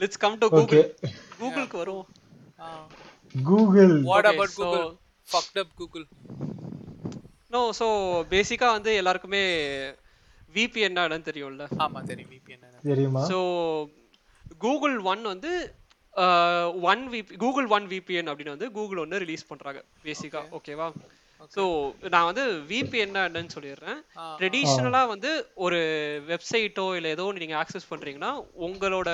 Let's come to Google கூகுளுக்கு வரும் Google what so- Google fact up Google no so பேசிக்கா வந்து எல்லாருக்குமே விபிஎன் என்னன்னு தெரியும்ல? ஆமா தெரியும். VPN என்ன தெரியுமா? ஸோ கூகுள் ஒன் வந்து one VP Google one VPN அப்படின்னு வந்து கூகுள் ஒன்று ரிலீஸ் பண்றாங்க பேசிக்கா ஓகேவா ஸோ நான் வந்து விபிஎன் என்னன்னு சொல்லிடுறேன். ஆ, ட்ரெடிஷ்னலா வந்து ஒரு வெப்சைட்டோ இல்லை ஏதோ ஒன்று நீங்க ஆக்சஸ் பண்றீங்கன்னா உங்களோட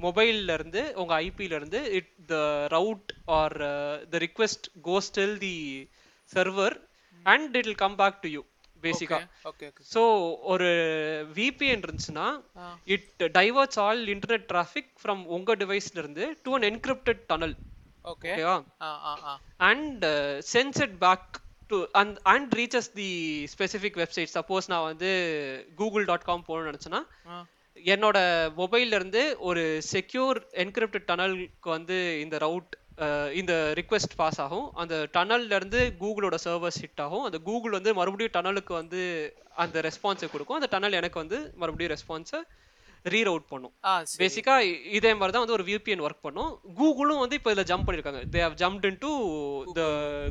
மொபைல்ல இருந்து உங்க ஐபில இருந்து it the route or the request goes till the server and it will come back to you பேசிக்கா ஸோ ஒரு விபிஎன் இருந்துச்சுன்னா. It diverts all internet traffic from உங்க டிவைஸ்ல இருந்து to an encrypted tunnel okay ஓகேவா and sends it back to and and reaches the specific website suppose நான் வந்து Google dot com போகணும்னு நினச்சேன்னா என்னோட மொபைல்ல இருந்து ஒரு செக்யூர் என்கிரிப்டட் டனலுக்கு வந்து இந்த ரவுட் இந்த ரிக்வெஸ்ட் பாஸ் ஆகும். அந்த டனல்ல இருந்து கூகுளோட சர்வர்ஸ் ஹிட் ஆகும். அந்த கூகுள் வந்து மறுபடியும் டனலுக்கு வந்து அந்த ரெஸ்பான்ஸை கொடுக்கும். அந்த டனல் எனக்கு வந்து மறுபடியும் ரெஸ்பான்ஸை ரீரவுட் பண்ணும். பேசிக்கா இதே மாதிரி தான் வந்து ஒரு விபிஎன் ஒர்க் பண்ணும். கூகுளும் வந்து இப்போ இதில் ஜம்ப் பண்ணியிருக்காங்க they have jumped into the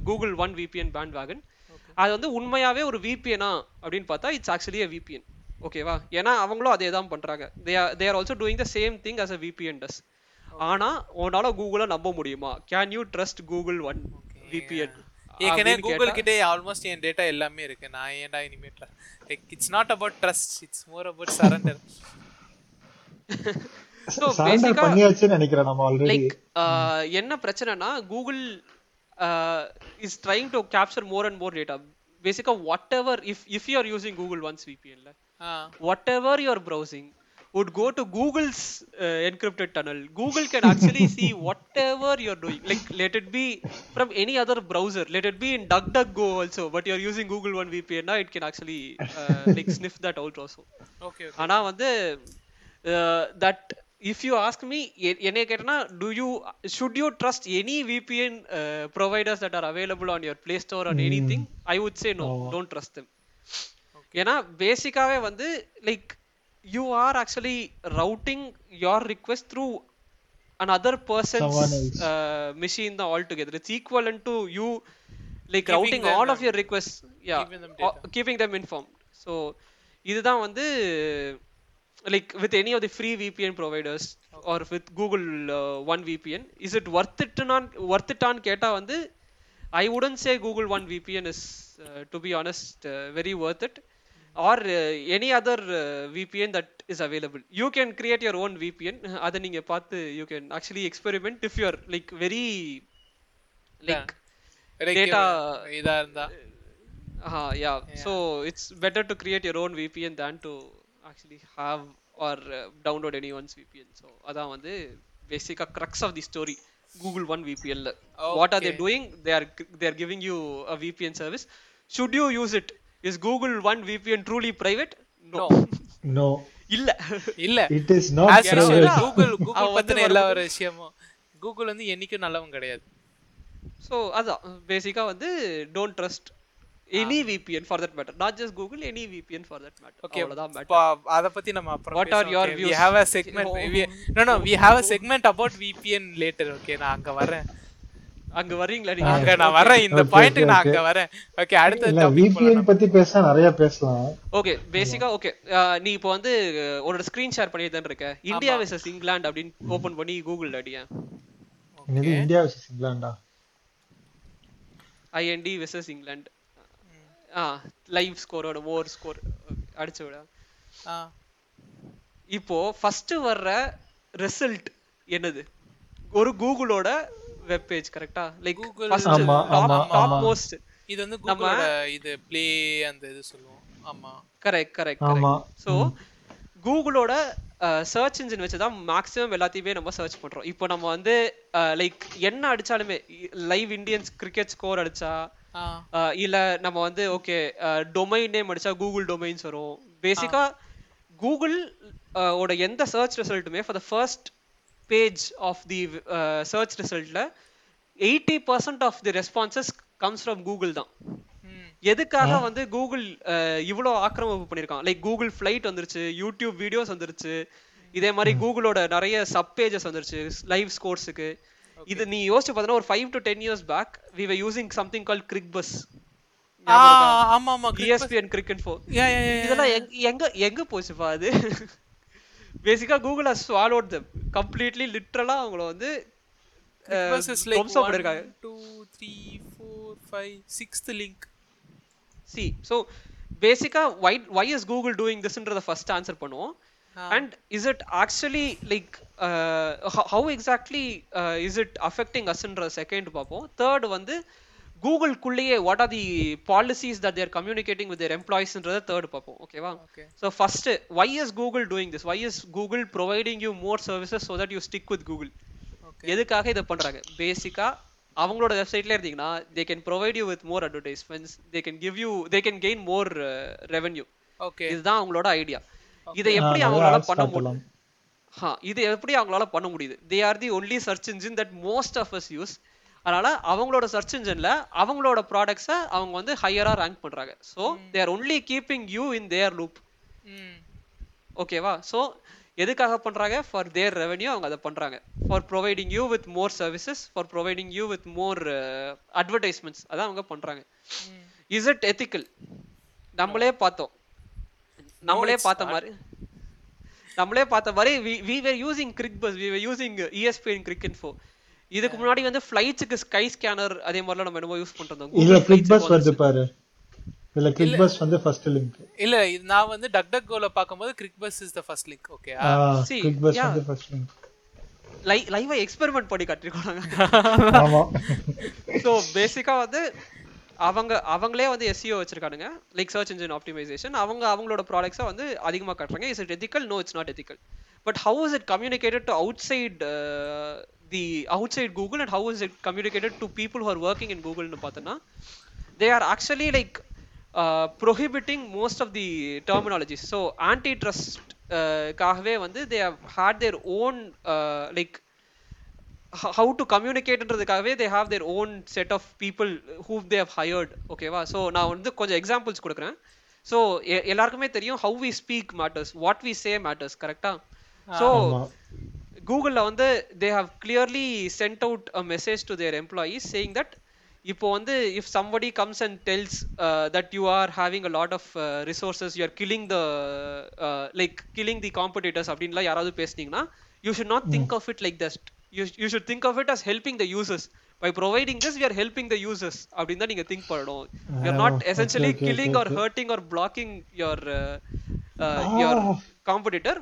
Google one VPN bandwagon அது வந்து உண்மையாவே ஒரு விபிஎனா அப்படின்னு பார்த்தா இட்ஸ் ஆக்சுவலி a விபிஎன் ஓகேவா ஏன்னா அவங்களும் அதே தான் பண்றாங்க. They they are also doing the same thing as a VPN does ஆனா உன்னால கூகுளை நம்ப முடியுமா? Can you trust Google one VPN ஏற்கனவே கூகுள் கிட்டே ஆல்மோஸ்ட் என் டேட்டா எல்லாமே இருக்கு. நான் ஏன்டா இனிமேட்ல like it's not about trust it's more about surrender so surrender பேசிக்கா பண்ணியாச்சுன்னு நினைக்கிறேன் நம்ம ஆல்ரெடி லைக் என்ன பிரச்சனைனா Google is trying to capture more and more data பேசிக்கா whatever if if you are using Google once விபிஎன்ல ah whatever you are browsing would go to Google's uh, encrypted tunnel. Google can actually see whatever you're doing. Like, let it be from any other browser. Let it be in DuckDuckGo also. But you're using Google One VPN now, it can actually uh, like sniff that out also. Okay okay ஆனா வந்து that if you ask me என்னைய கேட்டனா to you should you trust any VPN providers that are available on your Play Store on anything I would say no don't trust them ஏன்னா பேசிக்காவே வந்து like you are actually routing your request through another person's Someone else. uh, machine the altogether it's equivalent to you like Giving routing them all of the- your requests yeah giving them or keeping them informed so இதுதான் வந்து like with any of the free VPN providers or with Google uh, One VPN, is it worth it on worth it on Keta? On the, I wouldn't say Google One VPN is, uh, to be honest, uh, very worth it, or uh, any other uh, VPN that is available. You can create your own VPN. Other you can actually experiment if you're like very, like, yeah. data. Uh, yeah. yeah. So it's better to create your own VPN than to actually have or uh, download anyone's VPN so அதான் வந்து basic crux of the story Google One VPN ல what are they Okay. doing they are they are giving you a VPN service should you use it is Google One VPN truly private no, No. No இல்ல இல்ல it is not Google Google வந்து பத்தின எல்லா ஒரு விஷயமும் Google வந்து என்னைக்கும் நல்லவன் கிடையாது so அதான் பேசிக்கா வந்து don't trust any VPN for that matter. Not just Google any VPN for that matter. Okay அவ்வளவுதான் அத பத்தி நம்ம அப்புறம் What are பேசுவோம், your okay? we views? have a segment Oh. we, no no we have a segment about VPN later okay? நான் அங்க வரேன். அங்க வர்றீங்களா அங்க நீங்க நான் வரேன் இந்த Okay, பாயிண்ட்க்கு நான். அங்க வரேன். ஓகே அடுத்த டாபிக் விபிஎன் பத்தி பேச நிறைய பேசலாம். ஓகே பேசிக்கா ஓகே நீ இப்போ வந்து ஒரு ஸ்கிரீன் ஷேர் பண்ணி தான் இருக்க இந்தியா வெர்சஸ் இங்கிலாந்து அப்படின்னு ஓபன் பண்ணி கூகுள் அடியேன் இது இந்தியா வர்சஸ் இங்கிலாண்டா ஐஎன்டி வெர்சஸ் இங்கிலாந்து லைவ் ஸ்கோரோட ஓவர் ஸ்கோர் அடிச்சு விட. இப்போ ஃபர்ஸ்ட் வர்ற ரிசல்ட் என்னது? ஒரு கூகுளோட வெப் பேஜ் கரெக்டா லைக் ஆமா, டாப் ஆமா. மோஸ்ட் இது வந்து கூகுளோட இது ப்ளே அந்த இது சொல்லுவோம். ஆமா. Correct correct. ஸோ கூகுளோட சர்ச் இன்ஜின் வச்சு தான் மேக்ஸிமம் எல்லாத்தையுமே நம்ம சர்ச் பண்றோம். இப்போ நம்ம வந்து லைக் என்ன அடிச்சாலுமே லைவ் இந்தியன்ஸ் கிரிக்கெட் ஸ்கோர் அடிச்சா ஆ. அஹ், இல்ல நம்ம வந்து ஓகே டொமைன் நேம் அடிச்சா கூகுள் டொமைன்ஸ் வரும். பேசிக்கா கூகுள் ஓட எந்த search ரிசல்ட்டுமே for the first page of the search ரிசல்ட்ல eighty percent of the responses comes from Google தான். ம். எதுக்காக வந்து கூகுள் இவ்வளோ ஆக்கிரமிப்பு பண்ணியிருக்கான் லைக் கூகுள் ஃப்ளைட் வந்துருச்சு யூடியூப் வீடியோஸ் வந்துருச்சு இதே மாதிரி கூகுளோட நிறைய சப் பேஜஸ் வந்துருச்சு லைவ் ஸ்கோர்ஸுக்கு இது நீ யோசிச்சு பார்த்தனா ஒரு five to ten years back we were using something called Cricbuzz ஆமா ஆமா இஎஸ்பிஎன் கிரிக் இன்ஃபோ இதெல்லாம் எங்க எங்க போச்சுப்பா அது? பேசிக்கா Google has swallowed them. Completely லிட்டரலா அவங்கள வந்து one, பண்ணிருக்காங்க two, three, four, five, sixth link. See so பேசிக்கா why why is Google doing திஸ்ன்றத first answer பண்ணுவோம். And is it actually like how exactly is it affecting அஸ்ன்ற second பார்ப்போம் third வந்து கூகுள்குள்ளேயே what are the policies that they're communicating with their எம்ப்ளாயிஸ்ன்றத third பார்ப்போம் ஓகேவா Okay. So first why is Google doing this why is Google providing you more services so that you stick with Google Okay. எதுக்காக இதை பண்றாங்க? பேசிக்கா அவங்களோட வெப்சைட்ல இருந்தீங்கன்னா they can provide you with more advertisements they can give you they can gain more revenue Okay. இதுதான் அவங்களோட idea இதை எப்படி அவங்களால பண்ண. முடியும் ஹா இது எப்படி அவங்களால பண்ண முடியுது? They are the only search engine that most of us use அதனால அவங்களோட சர்ச் இன்ஜின்ல அவங்களோட ப்ராடக்ட்ஸை அவங்க வந்து ஹையரா ரேங்க் பண்றாங்க. So they are only keeping you in their loop. ஓகேவா ஸோ எதுக்காக பண்றாங்க? ஃபார் தேர் ரெவென்யூ அவங்க அதை பண்றாங்க. For providing you with more services for providing you with more advertisements அதான் அவங்க பண்றாங்க. இஸ் இட் எத்திக்கல் நம்மளே பார்த்தோம். நம்மளே பார்த்த மாதிரி. நம்மளே பார்த்த மாதிரி we were using Cricbuzz we were using ESPN Cricinfo இதுக்கு முன்னாடி வந்து ஃபிளைட்ஸுக்கு ஸ்கை ஸ்கேனர் அதே மாதிரிலாம் நம்ம என்னமோ யூஸ் பண்ணிட்டு இதுல இருந்தோம் கிளிக் பஸ் வருது பாரு. இதுல கிளிக் பஸ் வந்து ஃபர்ஸ்ட் லிங்க் இல்ல இது நான் வந்து டக் டக் கோல பாக்கும்போது Cricbuzz is the first link okay See, Cricbuzz. வந்து ஃபர்ஸ்ட் லிங்க் லை லைவா எக்ஸ்பெரிமெண்ட் பண்ணி காட்டிருக்காங்க ஆமா. ஸோ பேசிக்கா வந்து அவங்க அவங்களே வந்து எஸ்சிஓ வச்சிருக்கானுங்க. லைக் சர்ச் இன்ஜின் ஆப்டிமைசேஷன் அவங்க அவங்களோட ப்ராடக்ட்ஸை வந்து அதிகமாக காட்டுறாங்க. Is it ethical no it's not ethical but how is it communicated to outside the outside Google and how is it communicated to people who are working in கூகுள்னு பார்த்தோன்னா they are actually like prohibiting most of the terminologies so antitrust காகவே வந்து they have had their own like how to கம்யூனிகேட்ன்றதுக்காகவே they have their own set of people who they have hired ஓகேவா so நான் வந்து கொஞ்சம் examples கொடுக்குறேன். So எல்லாருக்குமே தெரியும் how we speak matters what we say matters கரெக்டா so கூகுளில் வந்து they have clearly sent out a message to their employees saying that இப்போ வந்து if somebody comes and tells that you are having a lot of resources you are killing the like killing the competitors அப்படின்லாம் யாராவது பேசுனீங்கன்னா you should not think of it like thus you you should think of it as helping the users by providing this we are helping the users அப்படின்னு தான் நீங்க think பண்ணணும். You are not essentially killing or. Hurting or blocking your your. Competitor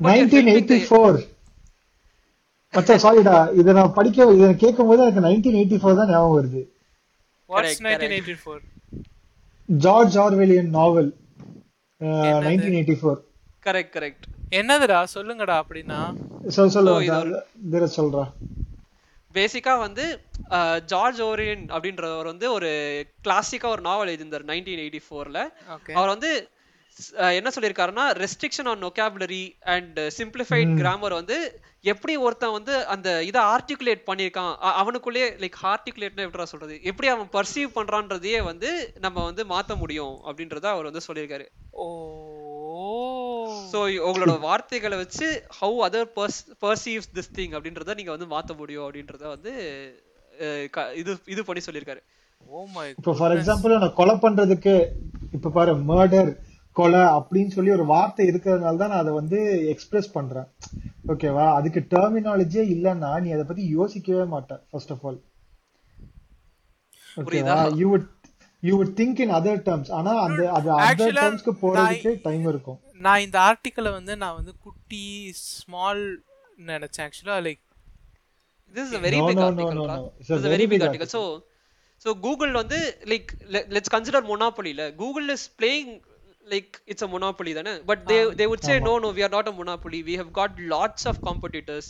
மச்சா சாரிடா இதை நான் படிக்க இதை கேட்கும் போது எனக்கு நைன்டீன் எயிட்டி ஃபோர் தான் ஞாபகம் வருது. What's Correct, correct. 1984 George Orwellian நாவல் nineteen eighty four correct correct என்னதுடா? சொல்லுங்கடா இது சொல்ல தீரஜ் சொல்றா. பேசிக்கா வந்து ஜார்ஜ் ஓரியன் அப்படின்றவர் வந்து ஒரு கிளாசிக்கா ஒரு நாவல் எழுதியிருந்தார் நைன்டீன் எயிட்டி ஃபோர்ல அவர் வந்து அஹ், என்ன சொல்லியிருக்காருன்னா restriction on vocabulary and simplified grammar வந்து எப்படி ஒருத்தன் வந்து அந்த இதை ஆர்டிகுலேட் பண்ணியிருக்கான் அவனுக்குள்ளேயே லைக் ஆர்டிகுலேட்னா எப்படிடா சொல்றது? எப்படி அவன் பர்சீவ் பண்றான்றதையே வந்து நம்ம வந்து மாத்த முடியும் அப்படின்றத அவர் வந்து சொல்லியிருக்காரு. ஓ ஸோ உங்களோட வார்த்தைகளை வச்சு how other per perceives this thing அப்படின்றத நீங்க வந்து மாத்த முடியும் அப்படின்றத வந்து இது இது பண்ணி சொல்லியிருக்காரு. ஓ மை இப்போ ஃபார் எக்ஸாம்பிள் நான் கொலை பண்றதுக்கு இப்ப பாரு மர்டர் கொலை அப்படின்னு சொல்லி ஒரு வார்த்தை இருக்கிறதுனால தான் நான் அதை வந்து எக்ஸ்பிரஸ் பண்றேன். ஓகேவா அதுக்கு டெர்மினாலஜியே இல்லைன்னா நீ அதை பத்தி யோசிக்கவே மாட்ட ஃபர்ஸ்ட் ஆஃப் ஆல் ஓகேவா புரியுதா? You would you would think in other terms ஆனா அந்த அது அதர் Actually, டேர்ம்ஸ்க்கு போறதுக்கு டைம் இருக்கும் நான் இந்த ஆர்டிக்கலை வந்து நான் வந்து குட்டி ஸ்மால் நினைச்சேன் ஆக்சுவலா like this is a very No, big no, no, article no, ரா. no. It's a This is a very very big big article so so google வந்து like le- let's consider monopoly ல google is playing like it's a monopoly தானே but they they would say no no we are not a monopoly we have got lots of competitors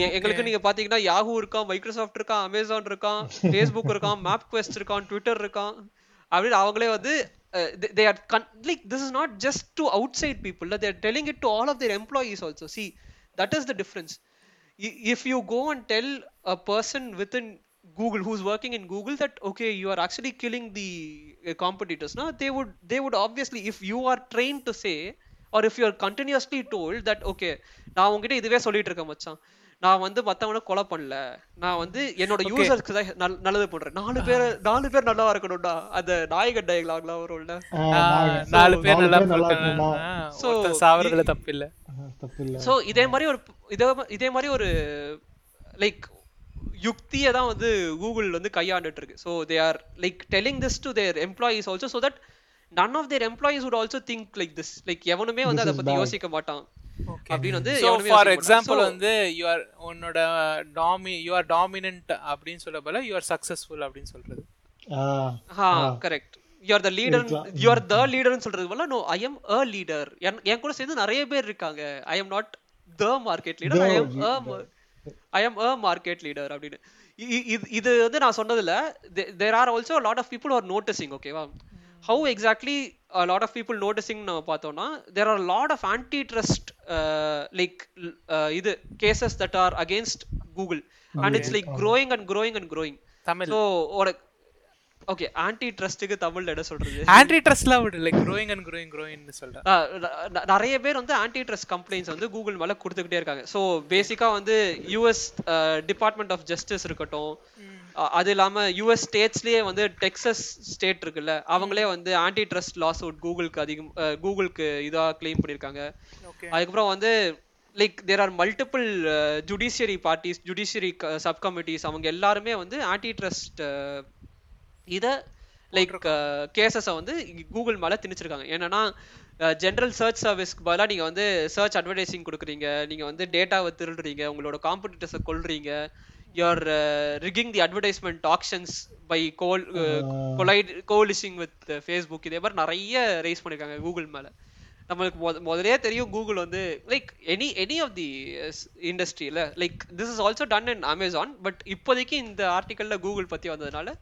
எ- எங்களுக்கு நீங்க பாத்தீங்கன்னா Yahoo இருக்கான் Microsoft இருக்கான் Amazon இருக்கான் Facebook இருக்கான் மேப் குவெஸ்ட் இருக்கான் ட்விட்டர் இருக்கான் அப்படின்னு அவங்களே வந்து they are like this is not just to outside people they're telling it to all of their employees also see that is the difference if you go and tell a person within google who's working in google that okay you are actually killing the uh, competitors now they would they would obviously if you are trained to say or if you are continuously told that okay நான் உங்ககிட்ட இதுவே சொல்லிட்டு இருக்கேன் மச்சான் நான் வந்து மத்தவனை கொலை பண்ணல. நான் வந்து என்னோட யூசர்ஸ்க்கு தான் நல்- நல்லது பண்றேன். நாலு பேர் நாலு பேர் நல்லா இருக்கணும்டா. அந்த நாயகன் டயலாக்லாம் வரும்ல நாலு பேர் நல்லா இருக்கணும். ஒருத்தன் சாவறதுல தப்பு இல்ல ஆஹ் தப்பு இல்ல சோ இதே மாதிரி ஒரு இதே இதே மாதிரி ஒரு லைக் யுக்தியை தான் வந்து கூகுள் வந்து கையாண்டுட்டு இருக்கு so they are like telling this to their employees also so that none of their employees would also think like this like எவனுமே வந்து அதை பத்தி யோசிக்க மாட்டான். அப்படின்னு வந்து ஃபார். எக்ஸாம்பிள் So, வந்து யூ ஆர் உன்னோட டாமி யூ ஆர் டாமினன்ட் அப்படின்னு சொல்ல போல யூ ஆர் சக்சஸ்ஃபுல் அப்படின்னு சொல்றது. ஆ correct you are the leader you are the லீடர்னு சொல்றது போல no I am a leader என் கூட சேர்ந்து நிறைய பேர் இருக்காங்க. I am not the market leader I am I am a market leader அப்படின்னு. இது வந்து நான் சொன்னதுல there are also lot of people are noticing ஓகேவா how exactly lot of people noticing நம்ம பார்த்தோம்னா there are lot of antitrust like இது cases that are against Google and it's like growing and growing and growing Tamil. So okay anti ட்ரஸ்ட்டுக்கு தமிழ்ல என்ன சொல்றது? Anti ட்ரஸ்ட்லாம் விடு லைக் க்ரோயிங் அண்ட் க்ரோயிங் க்ரோயிங்னு சொல்றேன் நிறைய பேர் வந்து ஆன்டி ட்ரஸ்ட் கம்ப்ளைண்ட்ஸ் வந்து கூகுள் மேல கொடுத்துக்கிட்டே இருக்காங்க. ஸோ பேசிக்கா வந்து யூஎஸ் டிபார்ட்மெண்ட் ஆஃப் ஜஸ்டிஸ் இருக்கட்டும். அது இல்லாம யூஎஸ் ஸ்டேட்ஸ்லயே வந்து டெக்சஸ் ஸ்டேட் இருக்குல்ல அவங்களே வந்து ஆன்டி ட்ரஸ்ட் லாஸ் அவுட் கூகுளுக்கு அதிகம் கூகுளுக்கு இதா கிளைம் பண்ணியிருக்காங்க அதுக்கப்புறம் வந்து like there are multiple judiciary parties judiciary sub committees அவங்க எல்லாருமே வந்து ஆன்டி ட்ரஸ்ட் இத லைக் கேசஸை வந்து கூகுள் மேல திணிச்சிருக்காங்க. என்னன்னா ஜென்ரல் சர்ச் சர்வீஸ்க்கு பதிலாக நீங்க வந்து சர்ச் அட்வர்டைசிங் கொடுக்குறீங்க நீங்க வந்து டேட்டாவை திருடுறீங்க உங்களோட காம்படிட்டர்ஸை கொல்றீங்க you're rigging the advertisement auctions by col collide colluding with Facebook இதே மாதிரி நிறைய ரைஸ் பண்ணிருக்காங்க கூகுள் மேல. நம்மளுக்கு மொத முதலே தெரியும் கூகுள் வந்து like any any of the இண்டஸ்ட்ரியில like this is also done in Amazon but இப்போதைக்கு இந்த ஆர்டிக்கல்ல கூகுள் பத்தி வந்ததுனால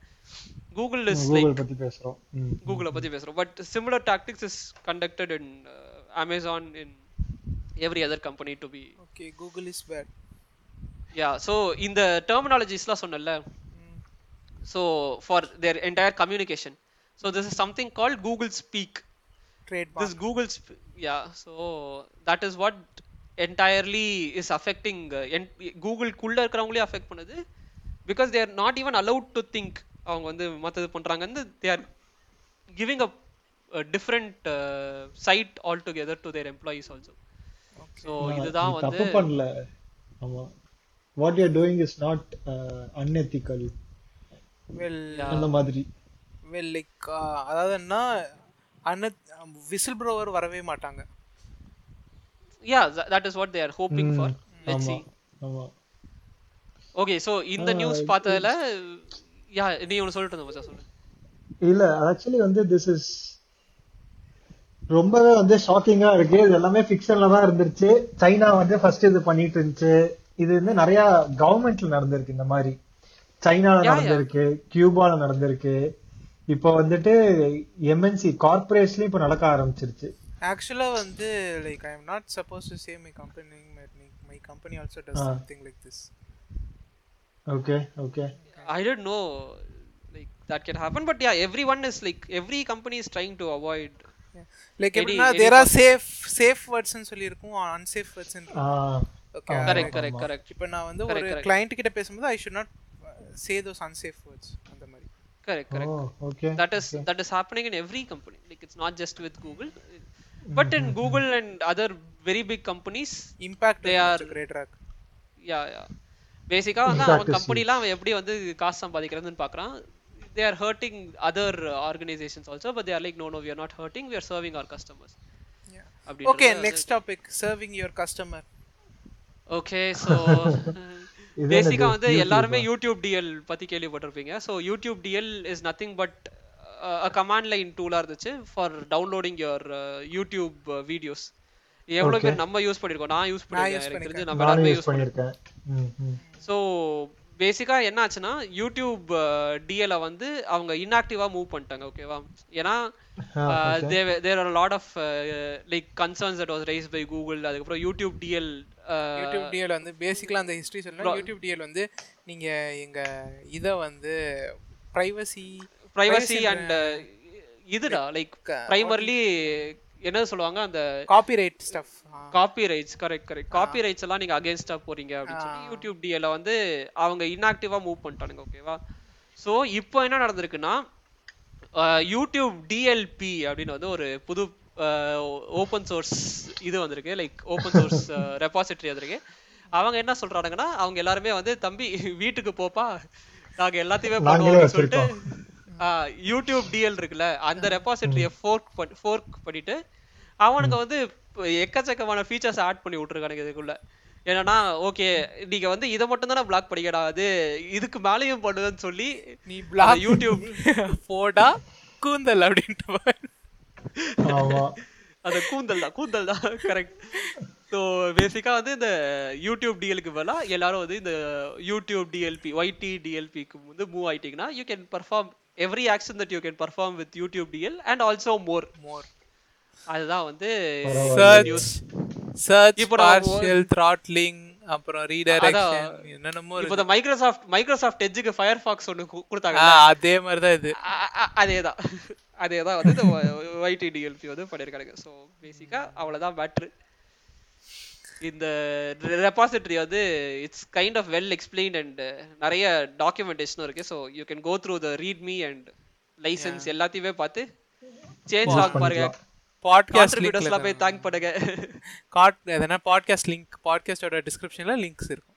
கூகுள் இஸ் லைக் கூகுள் பத்தி பேசுறோம். கூகுளை பத்தி பேசுறோம். But similar tactics is conducted in Amazon in every other company to be okay Google is bad yeah so இந்த டெர்மினாலஜிஸ்லாம் சொன்னல so for their entire communication so this is something call Google speak trade this google sp- yeah so that is what entirely is affecting uh, en- google குள்ள இருக்கிறவங்களே affect பண்ணுது because they are not even allowed to think அவங்க வந்து மத்தது பண்றாங்க வந்து they are giving a, a different uh, site altogether to their employees also so இதுதான் வந்து தப்பு பண்ணல ஆமா what you doing is not unethical well அந்த மாதிரி. வெல் லைக் அதாவது என்ன அன்ன விசில் ப்ரோவர் வரவே மாட்டாங்க. Yeah tha- that is what they are hoping for. Let's ஆமா okay so இந்த நியூஸ் பார்த்ததுல யா நீ ஒன்று சொல்லிட்டு இருந்த மச்சான் சொல்லு. இல்ல ஆக்சுவலி வந்து திஸ் இஸ் ரொம்பவே வந்து ஷாக்கிங்கா இருக்கு. இது எல்லாமே ஃபிக்ஷன்ல தான் இருந்துருச்சு. சைனா வந்து ஃபர்ஸ்ட் இது பண்ணிட்டு இருந்துச்சு. இது வந்து நிறைய கவர்மெண்ட்ல நடந்திருக்கு இந்த மாதிரி. சைனால. நடந்திருக்கு கியூபால நடந்திருக்கு. இப்போ வந்துட்டு எம்என்சி கார்பரேட்ஸ்லயும் இப்போ நடக்க ஆரம்பிச்சிருச்சு. ஆக்சுவலாக வந்து like I am not supposed to say my company my company also does something like this okay okay I don't know like that can happen, but yeah, everyone is like every company is trying to avoid. Like Any- எப்படின்னா there are safe safe வேர்ட்ஸ்னு சொல்லியிருக்கும் unsafe words okay Correct, correct, correct. இப்போ நான் வந்து ஒரு. Client கிட்ட பேசும்போது I should not say those unsafe words அந்த மாதிரி Correct, correct. Okay That is that is happening in every company. Like it's not just with Google, but in Google and other very big companies, impact They are- great rock yeah, yeah. பேசிக்கா வந்து அவன் கம்பெனிலாம் அவன் எப்படி வந்து காசு சம்பாதிக்கிறதுன்னு பார்க்கறான் they are hurting other uh, organizations also but they are like no no we are not hurting we are serving our customers அப்படின்றது okay next topic serving your customer okay so இது பேசிக்கா என்னது? வந்து YouTube எல்லாருமே? YouTube DL பத்தி கேள்விப்பட்டிருப்பீங்க so YouTube DL is nothing but a command line டூலா இருந்துச்சு for downloading your YouTube videos எவ்வளவு Okay. பேர் நம்ம யூஸ் பண்ணிருக்கோம் நான் யூஸ் பண்ணிருக்கேன் use எனக்கு தெரிஞ்சு. நம்ம எல்லாருமே யூஸ் பண்ணியிருக்கேன். ஸோ பேசிக்கா என்ன ஆச்சுன்னா யூடியூப் டிஎல வந்து அவங்க இன்ஆக்டிவா மூவ் பண்ணிட்டாங்க ஓகேவா ஏன்னா. There are lot of like concerns that was raise by Google அதுக்கப்புறம் யூடியூப் டிஎல் யூடியூப் டிஎல் வந்து பேசிக்கலா அந்த ஹிஸ்டரி சொல்லலாம் யூடியூப் டிஎல் வந்து நீங்க எங்க இத வந்து பிரைவசி பிரைவசி அண்ட் இதுடா லைக் Like, uh, பிரைமர்லி என்ன சொல்லுவாங்க? அந்த copyright stuff copy rights correct correct copy rights எல்லாம் நீங்க அகேன்ஸ்டா போறீங்க அப்படின்னு சொல்லி யூடியூப் டிஎல வந்து அவங்க இன்ஆக்டிவா மூவ் பண்ணிட்டானுங்க ஓகேவா சோ இப்போ என்ன நடந்திருக்குன்னா யூடியூப் டிஎல்பி அப்படின்னு வந்து ஒரு புது ஓப்பன் சோர்ஸ் இது வந்திருக்கு. லைக் ஓப்பன் சோர்ஸ் ரெபாசிட்டரி வந்திருக்கு. அவங்க என்ன சொல்றானுங்கன்னா அவங்க எல்லாருமே வந்து தம்பி வீட்டுக்கு போப்பா. நாங்க எல்லாத்தையுமே நாங்களே பண்ணுவோம் அப்படின்னு சொல்லிட்டு யூடியூப் டிஎல் இருக்குல்ல அந்த ரெபாசிட்டரியை ஃபோர்க் ஃபோர்க் பண்ணிட்டு அவனுங்க வந்து இப்ப எக்கச்சக்கமான ஃபீச்சர்ஸ் ஆட் பண்ணி விட்டுருக்கானுங்க இதுக்குள்ள. என்னன்னா ஓகே நீங்க வந்து இதை மட்டும் தானே பிளாக் பண்ணிக்கடா அது இதுக்கு மேலேயும் பண்ணுவேன்னு சொல்லி நீ பிளாக் யூடியூப் போடா கூந்தல் அப்படின்ட்டு அந்த கூந்தல் தான் கூந்தல் தான் கரெக்ட் ஸோ பேசிக்காக வந்து இந்த யூடியூப் டிஎலுக்கு பதிலாக எல்லாரும் வந்து இந்த யூடியூப் டிஎல்பி ஒய்டி டிஎல்பிக்கு வந்து move ஆயிட்டீங்கன்னா you can perform every action that you can perform with YouTube DL and also more more அதுதான் வந்து சர்ச் இப்போ பார்ஷியல் த்ராட்லிங் அப்புறம் ரீடைரக்ஷன் என்னென்னமோ இப்போ மைக்ரோசாஃப்ட் மைக்ரோசாஃப்ட் எட்ஜுக்கு ஃபயர் ஃபாக்ஸ் ஒன்று கொடுத்தாங்க அதே மாதிரி தான் இது அதேதான். அதேதான் வந்து இந்த ஒய்டி டிஎல்பி வந்து பண்ணியிருக்காங்க ஸோ பேசிக்காக அவ்வளோதான் மேட்ரு இந்த ரெபாசிட்டரி வந்து it's kind of well explain and நிறைய டாக்குமெண்டேஷனும் இருக்கு. So you can go through the readme and license எல்லாத்தையுமே பார்த்து சேஞ்ச் ஆக பாருங்க. பாட்காஸ்ட் கான்ட்ரிபியூட்டர்ஸ்லாம் போய் தேங்க். பண்ணுங்க. காட் எதனா பாட்காஸ்ட் லிங்க் பாட்காஸ்டோட டிஸ்கிரிப்ஷன்ல லிங்க்ஸ் இருக்கும்.